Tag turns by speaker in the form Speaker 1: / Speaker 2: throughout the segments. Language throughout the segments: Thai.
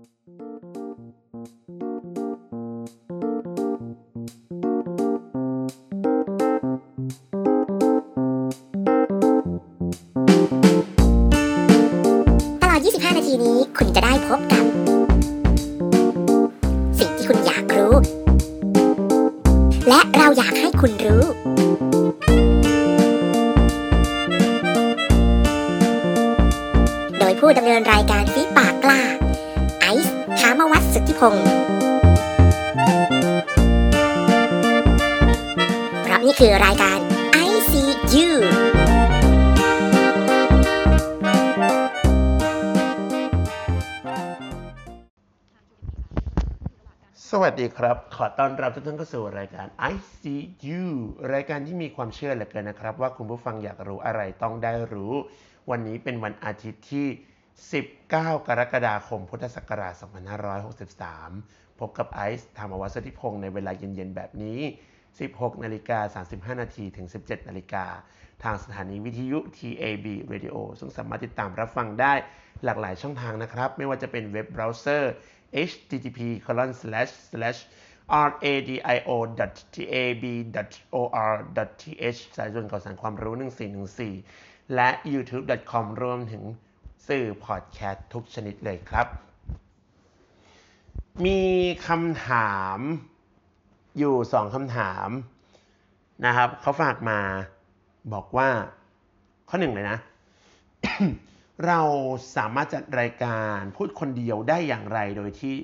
Speaker 1: ต ไอซ์ธามวัฒน์สุทธิพงศ์เพราะนี่คือรายการ ICU
Speaker 2: สวัสดีครับ ขอต้อนรับทุกท่านเข้าสู่รายการ ICU รายการที่มีความเชื่อเหลือเกินนะครับ ว่าคุณผู้ฟังอยากรู้อะไรต้องได้รู้ วันนี้เป็นวันอาทิตย์ที่ 19 กรกฎาคม พุทธศักราช 2563 พบกับไอซ์ธรรมวัฒน์สธิพงศ์ในเวลาเย็น ๆ แบบนี้ 16 นาฬิกา 35 นาทีถึง 17 นาฬิกา ทางสถานีวิทยุ TAB Radio ซึ่งสามารถติดตามรับฟังได้หลากหลายช่องทางนะครับ ไม่ว่าจะเป็นเว็บเบราว์เซอร์ http colon slash slash radio.tab.or.th สายด่วนข่าวสารความรู้ 1414 และ youtube.com รวมถึง สื่อพอดแคสต์ทุกชนิดเลยครับ มีคำถามอยู่สองคำถามนะครับเขาฝากมาบอกว่าข้อหนึ่งเลยนะ เราสามารถจัดรายการพูดคนเดียวได้อย่างไรโดยที่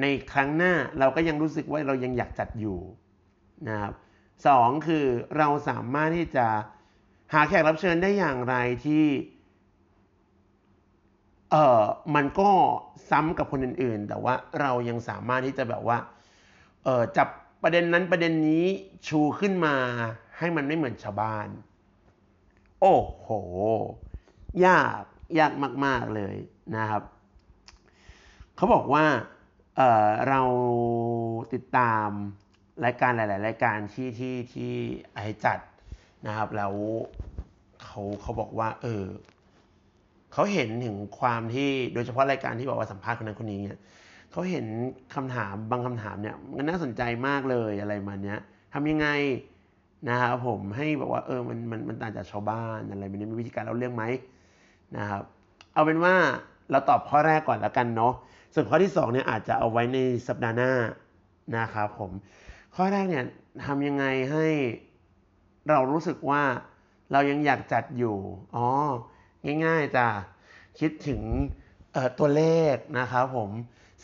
Speaker 2: ในครั้งหน้าเราก็ยังรู้สึกว่าเรายังอยากจัดอยู่นะครับสองคือเราสามารถที่จะหาแขกรับเชิญได้อย่างไรที่ เออมันก็ซ้ำกับคนอื่นๆ แต่ว่าเรายังสามารถที่จะแบบว่าเออจับประเด็นนั้นประเด็นนี้ชูขึ้นมาให้มันไม่เหมือนชาวบ้าน โอ้โห ยากยากมาก ๆ เลยนะครับ เขาบอกว่าเเราติดตามรายการหลาย ๆ รายการที่ที่ที่ไอจัดนะครับ แล้วเขาเขาบอกว่า เออ เขาเห็นถึงความที่โดยเฉพาะรายการที่บอกว่าสัมภาษณ์คนนั้นคนนี้เนี่ยเขาเห็นคำถามบางคำถามเนี่ยมันน่าสนใจมากเลยอะไรมาเนี้ยทำยังไงนะครับผมให้บอกว่าเออมันมันมันต่างจากชาวบ้านอะไรแบบนี้มีวิธีการเล่าเรื่องไหมนะครับเอาเป็นว่าเราตอบข้อแรกก่อนแล้วกันเนาะส่วนข้อที่2เนี่ยอาจจะเอาไว้ในสัปดาห์หน้านะครับผมข้อแรกเนี่ยทำยังไงให้เรารู้สึกว่าเรายังอยากจัดอยู่อ๋อ ง่ายๆจ้ะคิดถึงตัวเลขนะครับผม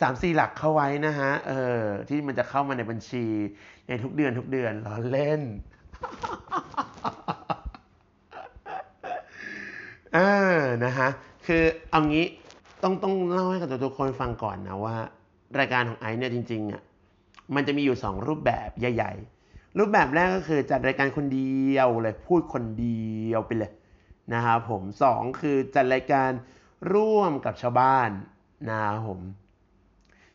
Speaker 2: สามสี่หลักเข้าไว้นะฮะเออที่มันจะเข้ามาในบัญชีในทุกเดือนทุกเดือนเราเล่นอ่านะฮะคือเอางี้ต้องต้องเล่าให้กับทุกคนฟังก่อนนะว่า รายการของไอซ์เนี่ยจริงๆอะมันจะมีอยู่ 2 รูปแบบใหญ่ ๆ รูปแบบแรกก็คือจัดรายการคนเดียวเลยพูดคนเดียวไปเลย นะครับผม2คือจัดรายการร่วมกับชาวบ้านนะครับผม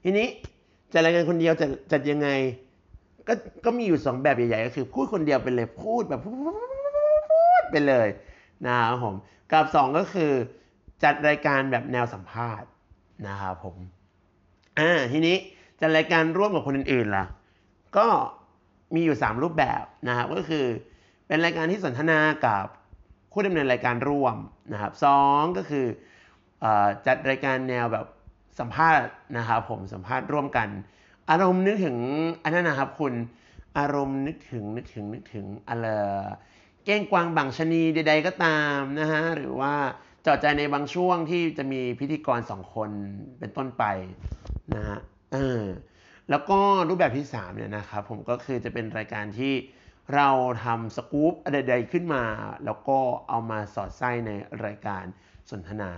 Speaker 2: ทีนี้จัดรายการคนเดียวจะจัดยังไงก็ก็มีอยู่2แบบใหญ่ๆก็คือพูดคนเดียวไปเลยพูดแบบพูดไปเลยนะครับผมกับ2ก็คือจัดรายการแบบแนวสัมภาษณ์นะครับผมอ่าทีนี้จัดรายการร่วมกับคนอื่นๆล่ะก็มีอยู่ 3 รูปแบบนะครับก็คือเป็นรายการที่สนทนากับ ผู้ดำเนินรายการร่วมนะครับสองก็คือจัดรายการแนวแบบสัมภาษณ์นะครับผมสัมภาษณ์ร่วมกัน อารมณ์นึกถึงอันนั้นนะครับคุณอารมณ์นึกถึงนึกถึงนึกถึงอะไรเก้งกวางบางชนีใด ๆ ก็ตามนะฮะหรือว่าจอดใจในบางช่วงที่จะมีพิธีกรสองคนเป็นต้นไปนะฮะเออแล้วก็รูปแบบที่3เนี่ยนะครับผมก็คือจะเป็นรายการที่ เราทำสกู๊ปใดๆขึ้นมา แล้วก็เอามาสอดไส้ในรายการสนทนา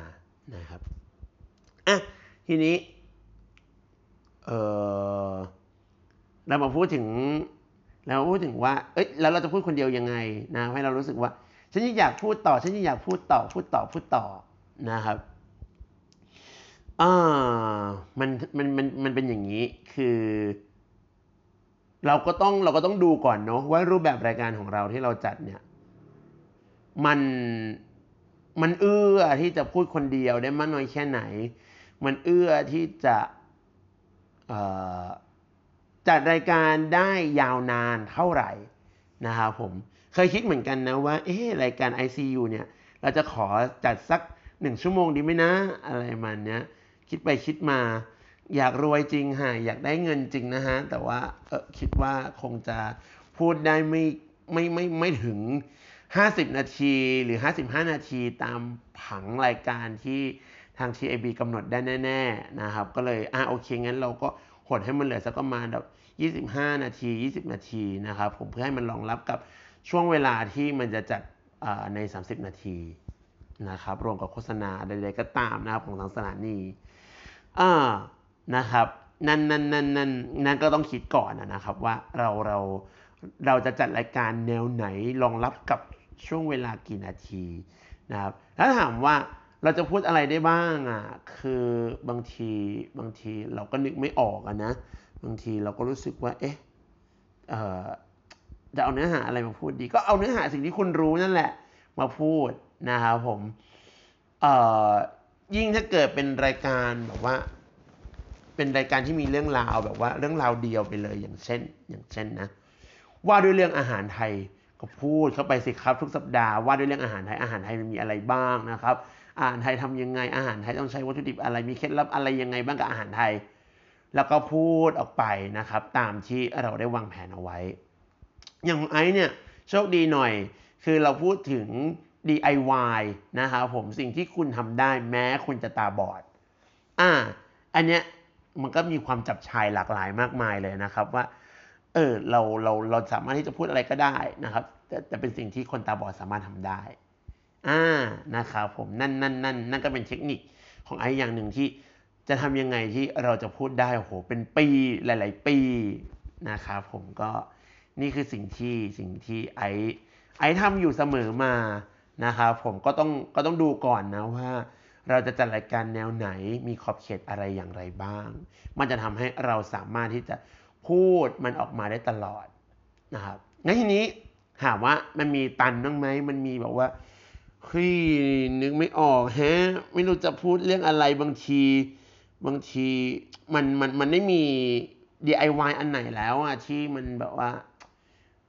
Speaker 2: นะครับอะทีนี้เออเรามาพูดถึงเราพูดถึงว่า เอ้ยแล้วเราจะพูดคนเดียวยังไงนะให้เรารู้สึกว่า ฉันยังอยากพูดต่อ ฉันยังอยากพูดต่อ พูดต่อ พูดต่อ นะครับอ่ามัน มัน มัน มันเป็นอย่างนี้ คือ เราก็ต้องเราก็ต้องดูก่อนเนาะว่ารูปแบบรายการของเราที่เราจัดเนี่ย มันมันเอื้อที่จะพูดคนเดียวได้มากน้อยแค่ไหน มันเอื้อที่จะจัดรายการได้ยาวนานเท่าไหร่นะครับผมเคยคิดเหมือนกันนะว่าเอ๊รายการ ICU เนี่ยเราจะขอจัดสักหนึ่งชั่วโมงดีไหมนะ อะไรมันเนี้ยคิดไปคิดมา อยากรวยจริงฮะอยากได้เงินจริงนะฮะ แต่ว่าเออคิดว่าคงจะพูดได้ไม่ไม่ไม่ไม่ถึง 50 นาทีหรือ 55 นาทีตามผังรายการที่ทาง TAB กำหนดได้แน่ ๆ นะครับ ก็เลยอะโอเคงั้นเราก็หดให้มันเหลือสักประมาณแบบ 25 นาที 20 นาทีนะครับ ผมเพื่อให้มันรองรับกับช่วงเวลาที่มันจะจัดใน 30 นาทีนะครับ รวมกับโฆษณาใดๆก็ตามนะครับของทางสถานีอ่า นะครับนั่นนั่นนั่นนั่นนั่นก็ต้องคิดก่อนนะครับว่าเราเราเราจะจัดรายการแนวไหนรองรับกับช่วงเวลากี่นาทีนะครับแล้วถามว่าเราจะพูดอะไรได้บ้างอะคือบางทีบางทีเราก็นึกไม่ออกอะนะบางทีเราก็รู้สึกว่าเอ๊ะจะเอาเนื้อหาอะไรมาพูดดี ก็เอาเนื้อหาสิ่งที่คุณรู้นั่นแหละมาพูดนะครับผมยิ่งถ้าเกิดเป็นรายการแบบว่า เป็นรายการที่มีเรื่องราวแบบว่าเรื่องราวเดียวไปเลยอย่างเช่น อย่างเช่นนะ ว่าด้วยเรื่องอาหารไทยก็พูดเข้าไปสิครับ ทุกสัปดาห์ว่าด้วยเรื่องอาหารไทยอาหารไทยมันมีอะไรบ้างนะครับ อาหารไทยทำยังไงอาหารไทยต้องใช้วัตถุดิบอะไรมีเคล็ดลับอะไรยังไงบ้างกับอาหารไทย แล้วก็พูดออกไปนะครับ ตามที่เราได้วางแผนเอาไว้ อย่างไอ้เนี่ยโชคดีหน่อย คือเราพูดถึง DIY นะครับผมสิ่งที่คุณทำได้แม้คุณจะตาบอด อ่า อันเนี้ย มันก็มีความจับชายหลากหลายมากมายเลยนะครับว่าเออเราเราเราสามารถที่จะพูดอะไรก็ได้นะครับ แต่แต่เป็นสิ่งที่คนตาบอดสามารถทำได้อ่านะครับผมนั่นนั่นนั่นนั่นก็เป็นเทคนิคของไอ้อย่างหนึ่งที่จะทำยังไงที่เราจะพูดได้โอ้โหเป็นปีหลาย ๆ ปีนะครับผมก็นี่คือสิ่งที่สิ่งที่ไอ้ไอ้ทำอยู่เสมอมานะครับผมก็ต้องก็ต้องดูก่อนนะว่า เราจะจัดรายการแนวไหน มีขอบเขตอะไรอย่างไรบ้าง มันจะทำให้เราสามารถที่จะพูดมันออกมาได้ตลอดนะครับงั้นทีนี้ถามว่ามันมีตันบ้างไหม มันมีแบบว่าเฮ้ยนึกไม่ออกแฮะ ไม่รู้จะพูดเรื่องอะไรบางที บางทีมันมันมันไม่มี DIY อันไหนแล้วอะที่มันแบบว่า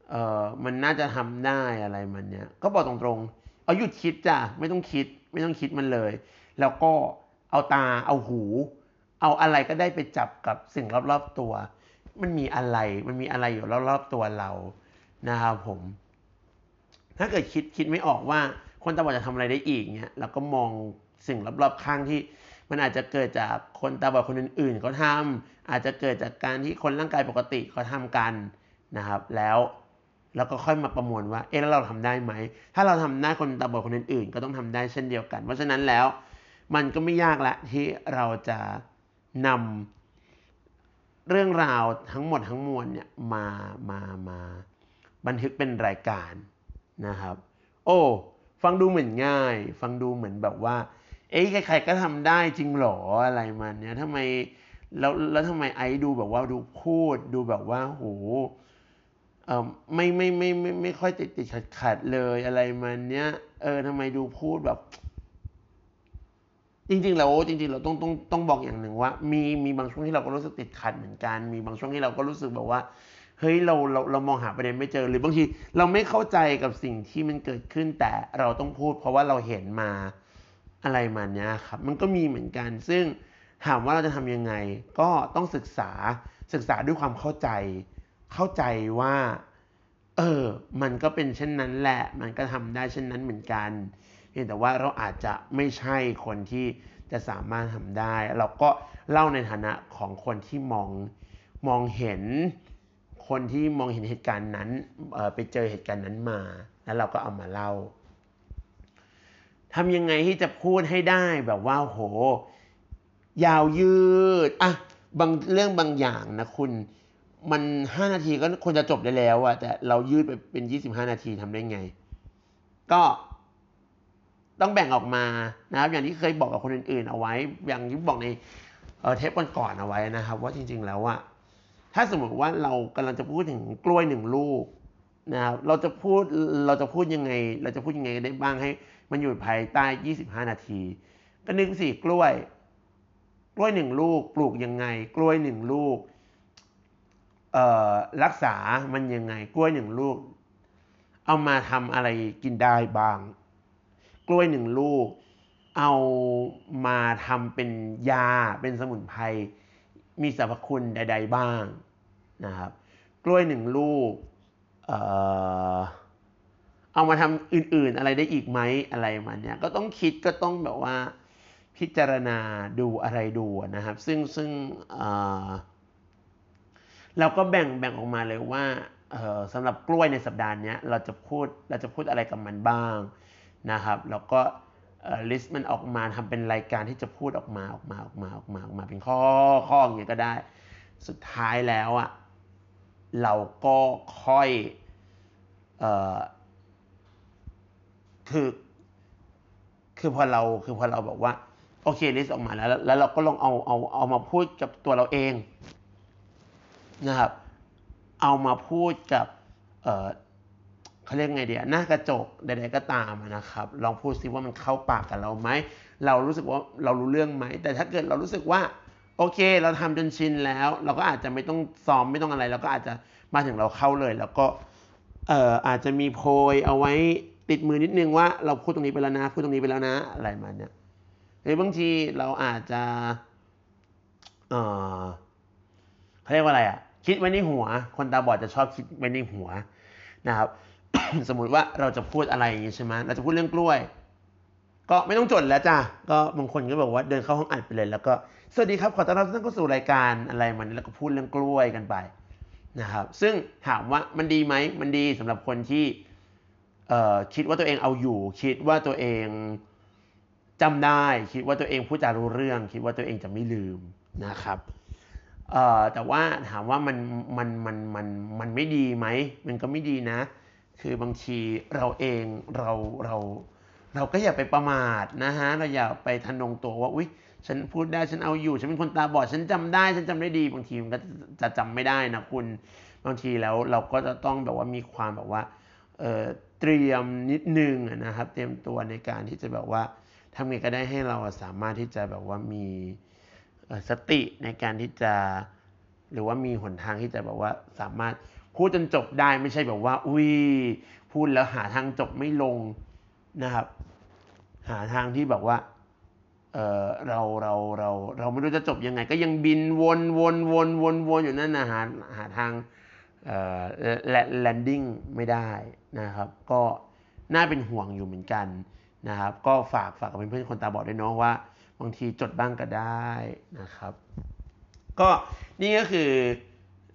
Speaker 2: เออมันน่าจะทำได้อะไรมันเนี้ยก็บอกตรงๆ เอาหยุดคิดจ้ะไม่ต้องคิด ไม่ต้องคิดมันเลย แล้วก็เอาตาเอาหู เอาอะไรก็ได้ไปจับกับสิ่งรอบๆตัว มันมีอะไรมันมีอะไรอยู่รอบๆตัวเรานะครับผม ถ้าเกิดคิดคิดไม่ออกว่าคนตาบอดจะทำอะไรได้อีกเนี่ยเราก็มองสิ่งรอบๆข้างที่มันอาจจะเกิดจากคนตาบอดคนอื่นๆเขาทำอาจจะเกิดจากการที่คนร่างกายปกติเขาทากันนะครับ แล้วเราก็ค่อยมาประมวลว่า เอ๊ะแล้วเราทำได้ไหม ถ้าเราทำได้คนตาบอดคนอื่นๆ ก็ต้องทำได้เช่นเดียวกัน เพราะฉะนั้นแล้ว มันก็ไม่ยากละที่เราจะนำเรื่องราวทั้งหมดทั้งมวลเนี่ยมามามาบันทึกเป็นรายการนะครับ โอ้ฟังดูเหมือนง่าย ฟังดูเหมือนแบบว่า เอ๊ะใครๆก็ทำได้จริงหรออะไรมันเนี่ยทำไมแล้วแล้วทำไมไอ้ดูแบบว่าดูพูดดูแบบว่าโหเออไม่ไม่ไม่ไม่ไม่ค่อยติดติดขัดขัดเลยอะไรมันเนี้ยเออทำไมดูพูดแบบ จริงๆแล้วจริงๆเราต้องต้องต้องบอกอย่างหนึ่งว่า มีมีบางช่วงที่เราก็รู้สึกติดขัดเหมือนกันมีบางช่วงที่เราก็รู้สึกแบบว่าเฮ้ยเราเราเรามองหาประเด็นไม่เจอหรือบางทีเราไม่เข้าใจกับสิ่งที่มันเกิดขึ้นแต่เราต้องพูด เพราะว่าเราเห็นมาอะไรมาเนี้ยครับมันก็มีเหมือนกัน ซึ่งถามว่าเราจะทำยังไง ก็ต้องศึกษาศึกษาด้วยความเข้าใจ เข้าใจว่า เออ มันก็เป็นเช่นนั้นแหละ มันก็ทำได้เช่นนั้นเหมือนกัน พียงแต่ว่าเราอาจจะไม่ใช่คนที่จะสามารถทำได้ เราก็เล่าในฐานะของคนที่มองมองเห็นคนที่มองเห็นเหตุการณ์นั้นไปเจอเหตุการณ์นั้นมา แล้วเราก็เอามาเล่าทำยังไงที่จะพูดให้ได้แบบว่าโห ยาวยืดอะบางเรื่องบางอย่างนะคุณ มัน 5 นาทีก็ควรจะจบได้แล้วอะแต่เรายืดไปเป็น 25 นาทีทำได้ไง ก็ ต้องแบ่งออกมานะครับ อย่างที่เคยบอกกับคนอื่นๆเอาไว้ อย่างที่บอกในเทปก่อนๆเอาไว้นะครับ ว่าจริง ๆ แล้วว่าถ้าสมมติว่าเรากำลังจะพูดถึงกล้วยหนึ่งลูกนะครับเราจะพูดเราจะพูดยังไง เราจะพูดยังไงได้บ้างให้ มันอยู่ภายใต้ 25 นาทีก็นึกสิกล้วย กล้วยหนึ่งลูกปลูกยังไง กล้วยหนึ่งลูกรักษามันยังไง กล้วยหนึ่งลูก เอามาทำอะไรกินได้บ้าง กล้วยหนึ่งลูก เอามาทำเป็นยาเป็นสมุนไพรมีสรรพคุณใด ๆ บ้างนะครับ กล้วยหนึ่งลูกเเอามาทำอื่นๆอะไรได้อีกไหมอะไรมันเนี้ยก็ต้องคิดก็ต้องแบบว่าพิจารณาดูอะไรดูนะครับ ซึ่งซึ่งเราก็แบ่งแบ่งออกมาเลยว่าสำหรับกล้วยในสัปดาห์นี้เราจะพูดเราจะพูดอะไรกับมันบ้าง นะครับแล้วก็ list มันออกมาทำเป็นรายการที่จะพูดออกมาออกมาออกมาออกมาออกมาเป็นข้อข้ออย่างเงี้ยก็ได้ สุดท้ายแล้วอะเราก็ค่อยเออคือคือพอเราคือพอเราบอกว่าโอเค list ออกมาแล้ว แล้วเราก็ลองเอาเอาเอามาพูดกับตัวเราเองนะครับ เอามาพูดกับ เขาเรียกไงเดียหน้ากระจกใดๆก็ตามนะครับ ลองพูดซิว่ามันเข้าปากกับเราไหมเรารู้สึกว่าเรารู้เรื่องไหม แต่ถ้าเกิดเรารู้สึกว่าโอเค เราทำจนชินแล้ว เราก็อาจจะไม่ต้องซ้อมไม่ต้องอะไร เราก็อาจจะมาถึงเราเข้าเลย แล้วก็เอ่ออาจจะมีโพยเอาไว้ติดมือนิดนึงว่าเราพูดตรงนี้ไปแล้วนะ พูดตรงนี้ไปแล้วนะอะไรมาเนี่ยหรือบางทีเราอาจจะเออเขาเรียกว่าอะไรอะคิดไว้ในหัว คนตาบอดจะชอบคิดไว้ในหัวนะครับ สมมุติว่าเราจะพูดอะไรอย่างนี้ใช่ไหมเราจะพูดเรื่องกล้วย ก็ไม่ต้องจดแล้วจ้ะก็บางคนก็บอกว่าเดินเข้าห้องอัดไปเลย แล้วก็สวัสดีครับขอต้อนรับท่านเข้าสู่รายการอะไรมันแล้วก็พูดเรื่องกล้วยกันไปนะครับ ซึ่งถามว่ามันดีไหมมันดีสำหรับคนที่คิดว่าตัวเองเอาอยู่ คิดว่าตัวเองจำได้ คิดว่าตัวเองพูดจารู้เรื่อง คิดว่าตัวเองจะไม่ลืมนะครับแต่ว่าถามว่ามันมันมันมันมันไม่ดีไหมมันก็ไม่ดีนะ คือบางทีเราเองเราเราเราก็อย่าไปประมาทนะฮะเราอย่าไปทะนงตัวว่าอุ๊ยฉันพูดได้ฉันเอาอยู่ ฉันเป็นคนตาบอดฉันจำได้ ฉันจำได้ดี บางทีมันก็จะจำไม่ได้นะคุณบางทีแล้วเราก็จะต้องแบบว่ามีความแบบว่าเเตรียมนิดนึงนะครับ เตรียมตัวในการที่จะแบบว่าทำไงก็ได้ให้เราสามารถที่จะแบบว่ามีสติในการที่จะ หรือว่ามีหนทางที่จะแบบว่าสามารถ พูดจนจบได้ไม่ใช่แบบว่า อุ้ยพูดแล้วหาทางจบไม่ลงนะครับ หาทางที่แบบว่าเออเราเราเราเราไม่รู้จะจบยังไง ก็ยังบินวนวนวนวนวนอยู่นั่นนะหาหาทางเอ่อแลนดิ้งไม่ได้นะครับ ก็น่าเป็นห่วงอยู่เหมือนกันนะครับ ก็ฝากฝากกับเพื่อนๆคนตาบอดด้วยเนาะว่าบางทีจดบ้างก็ได้นะครับ ก็นี่ก็คือ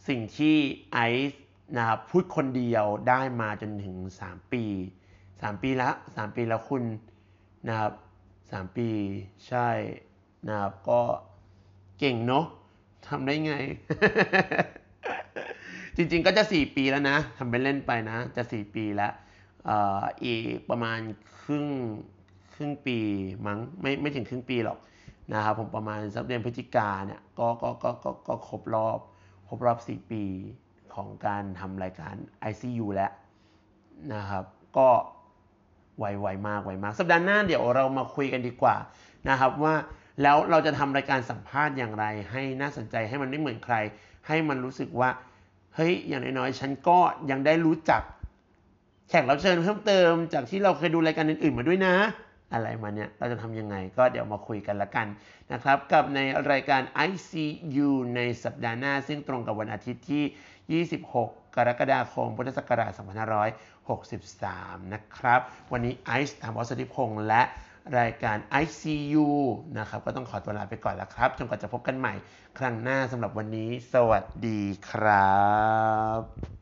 Speaker 2: สิ่งที่ไอซ์ นะครับพูดคนเดียวได้มาจนถึง 3 ปี 3 ปีแล้ว3ปีแล้วคุณนะครับ3ปีใช่นะครับก็เก่งเนาะทำได้ไง จริงๆก็จะ 4 ปีแล้วนะทำไปเล่นไปนะ จะ 4 ปีแล้วอีกประมาณครึ่งครึ่งปีมั้งไม่ไม่ถึงครึ่งปีหรอกนะครับผมประมาณสักเดือนพฤศจิกาเนี่ยก็ก็ก็ก็ก็ครบรอบครบรอบ 4 ปี ของการทำรายการ ICU แล้วนะครับ ก็ไวๆมากไวมาก สัปดาห์หน้าเดี๋ยวเรามาคุยกันดีกว่านะครับว่าแล้วเราจะทำรายการสัมภาษณ์อย่างไร ให้น่าสนใจให้มันไม่เหมือนใคร ให้มันรู้สึกว่าเฮ้ยอย่างน้อยๆฉันก็ยังได้รู้จักแขกรับเชิญเพิ่มเติม จากที่เราเคยดูรายการอื่นๆมาด้วยนะ อะไรมาเนี่ยเราจะทำยังไงก็เดี๋ยวมาคุยกันละกันนะครับ กับในรายการ ICU ในสัปดาห์หน้า ซึ่งตรงกับวันอาทิตย์ที่ 26 กรกฎาคม พุทธศักราช 2563 นะครับ วันนี้ไอซ์ธรรมวัสดิพงษ์และรายการ ICU นะครับ ก็ต้องขอตัวลาไปก่อนแล้วครับ จนกว่าจะพบกันใหม่ครั้งหน้าสำหรับวันนี้ สวัสดีครับ